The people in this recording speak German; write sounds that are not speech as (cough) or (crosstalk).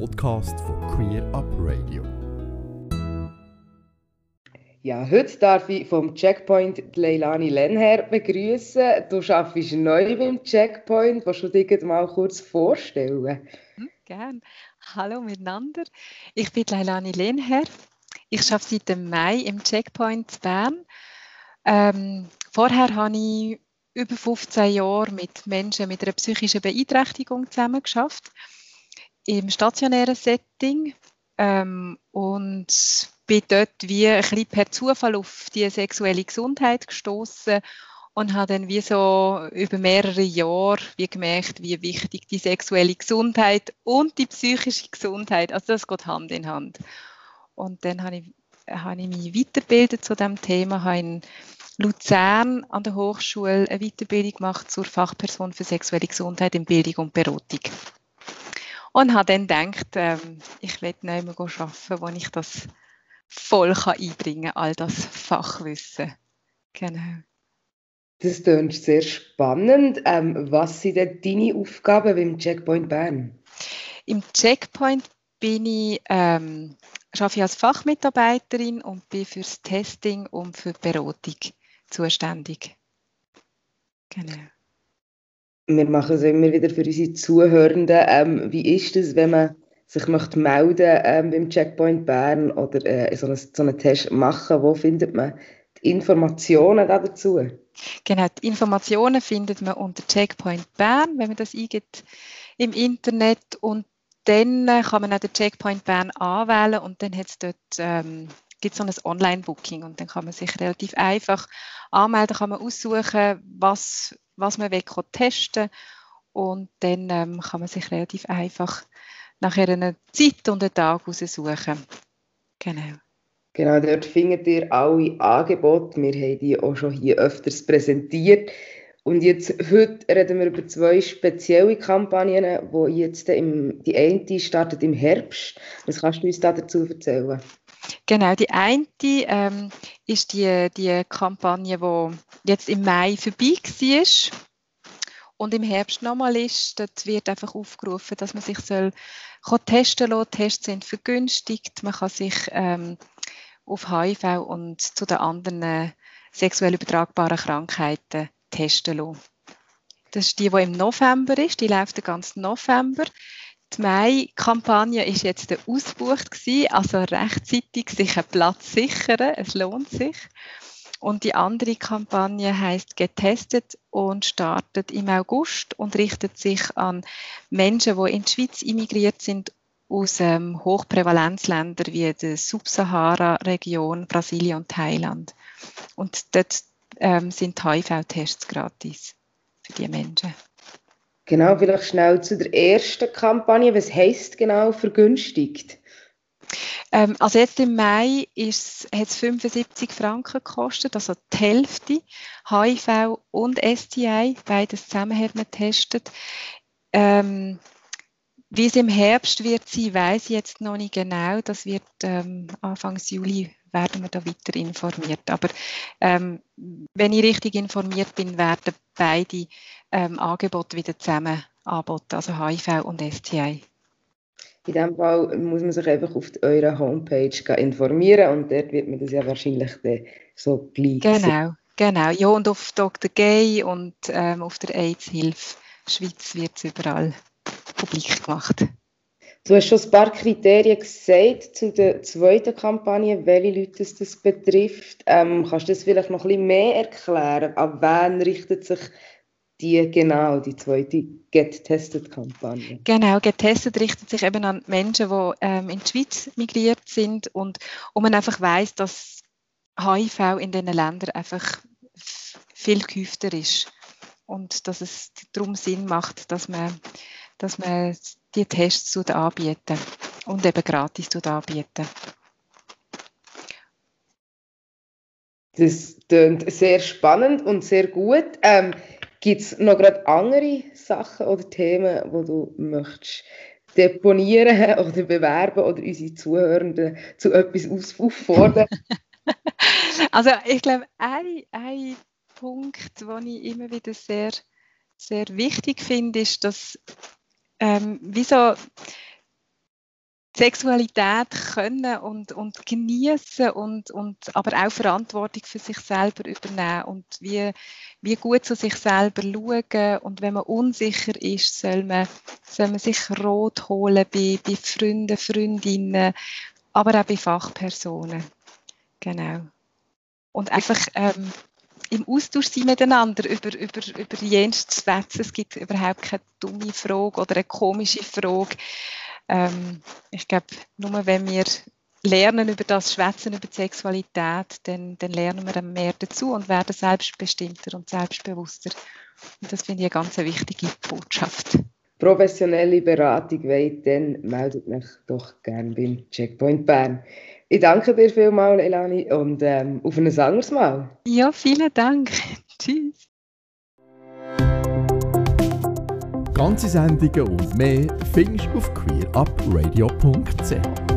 Podcast von Queer Up Radio. Ja, heute darf ich vom Checkpoint Leilani Lenher begrüßen. Du arbeitest neu beim Checkpoint. Willst du dich mal kurz vorstellen? Hm, Gerne. Hallo miteinander. Ich bin Leilani Lenher. Ich arbeite seit dem Mai im Checkpoint Bern. Ähm, vorher habe ich über 15 Jahre mit Menschen mit einer psychischen Beeinträchtigung zusammengearbeitet, im stationären Setting ähm, und bin dort wie ein bisschen per Zufall auf die sexuelle Gesundheit gestoßen und habe dann wie so über mehrere Jahre wie gemerkt, wie wichtig die sexuelle Gesundheit und die psychische Gesundheit, also das geht Hand in Hand. Und dann habe ich, habe ich mich weitergebildet zu dem Thema, habe in Luzern an der Hochschule eine Weiterbildung gemacht zur Fachperson für sexuelle Gesundheit in Bildung und Beratung. Und habe dann gedacht, ähm, ich will nicht mehr arbeiten, wo ich das voll kann einbringen kann, all das Fachwissen. Genau. Das klingt sehr spannend. Ähm, was sind denn deine Aufgaben beim Checkpoint Bern? Im Checkpoint bin ich, ähm, arbeite ich als Fachmitarbeiterin und bin fürs Testing und für die Beratung zuständig. Genau. Wir machen es immer wieder für unsere Zuhörenden. Ähm, wie ist es, wenn man sich möchte melden ähm, beim Checkpoint Bern oder äh, so, einen, so einen Test machen? Wo findet man die Informationen dazu? Genau, die Informationen findet man unter Checkpoint Bern, wenn man das eingibt im Internet und dann kann man auch den Checkpoint Bern anwählen und dann hat es dort ähm, gibt so ein Online-Booking und dann kann man sich relativ einfach anmelden, kann man aussuchen, was, was man will testen und dann ähm, kann man sich relativ einfach nach einer Zeit und einem Tag aussuchen. Genau. Genau, dort findet ihr alle Angebote. Wir haben die auch schon hier öfters präsentiert. Und jetzt, heute reden wir über zwei spezielle Kampagnen, die jetzt im, die eine startet im Herbst. Was kannst du uns da dazu erzählen? Genau, die eine ähm, ist die, die Kampagne, die jetzt im Mai vorbei war und im Herbst nochmal ist. Dort wird einfach aufgerufen, dass man sich soll testen lassen. Tests sind vergünstigt. Man kann sich ähm, auf HIV und zu den anderen sexuell übertragbaren Krankheiten testen lassen. Das ist die, die im November ist. Die läuft den ganzen November. Die Mai-Kampagne ist jetzt ausgebucht also rechtzeitig sich einen Platz sichern. Es lohnt sich. Und die andere Kampagne heißt Getestet und startet im August und richtet sich an Menschen, die in die Schweiz immigriert sind aus ähm, Hochprävalenzländern wie der Subsahara-Region, Brasilien und Thailand. Und dort ähm, sind HIV-Tests gratis für die Menschen. Genau, vielleicht schnell zu der ersten Kampagne. Was heißt genau vergünstigt? Ähm, also jetzt im Mai hat es 75 Franken gekostet, also die Hälfte. HIV und STI, beides zusammen hat man getestet. Ähm, wie es im Herbst wird sein, weiß ich jetzt noch nicht genau. Das wird ähm, Anfang Juli werden wir da weiter informiert. Aber ähm, wenn ich richtig informiert bin, werden beide ähm, Angebote wieder zusammen angeboten, also HIV und STI. In diesem Fall muss man sich einfach auf eurer Homepage informieren und dort wird man das ja wahrscheinlich so gleich Genau, sehen. genau. Ja, und auf Dr. Gay und ähm, auf der AIDS-Hilfe Schweiz wird es überall publik gemacht. Du hast schon ein paar Kriterien gesagt zu der zweiten Kampagne, welche Leute das, betrifft. Ähm, kannst du das vielleicht noch ein bisschen mehr erklären? An wen richtet sich die genau, die zweite Get Tested-Kampagne? Genau, Get Tested richtet sich eben an Menschen, die ähm, in die Schweiz migriert sind und wo man einfach weiß, dass HIV in diesen Ländern einfach viel gehäufter ist und dass es darum Sinn macht, dass man dass man die Tests anbieten und eben gratis anbieten. Das klingt sehr spannend und sehr gut. Ähm, Gibt es noch gerade andere Sachen oder Themen, wo du möchtest deponieren (laughs) oder bewerben oder unsere Zuhörenden zu etwas auffordern? (laughs) also ich glaube, ein, ein Punkt, den ich immer wieder sehr, sehr wichtig finde, ist, dass ähm, wie so Sexualität können und, und genießen und, und aber auch Verantwortung für sich selber übernehmen und wie, wie gut zu sich selber schauen und wenn man unsicher ist, soll man, soll man sich Rot holen bei, bei Freunden, Freundinnen, aber auch bei Fachpersonen. Genau. Und einfach ähm, im Austausch sein miteinander über, über, über jenst Schwätzen. Es gibt überhaupt keine dumme Frage oder eine komische Frage. Ähm, ich glaube, nur wenn wir lernen über das Schwätzen, über die Sexualität, dann, dann lernen wir mehr dazu und werden selbstbestimmter und selbstbewusster. Und das finde ich eine ganz wichtige Botschaft. Professionelle Beratung wollt, dann meldet mich doch gerne beim Checkpoint Bern. Ich danke dir vielmals, Elani, und ähm, auf ein anderes Mal. Ja, vielen Dank. (laughs) Tschüss. Ganze Sendungen und mehr findest du auf queerupradio.ch.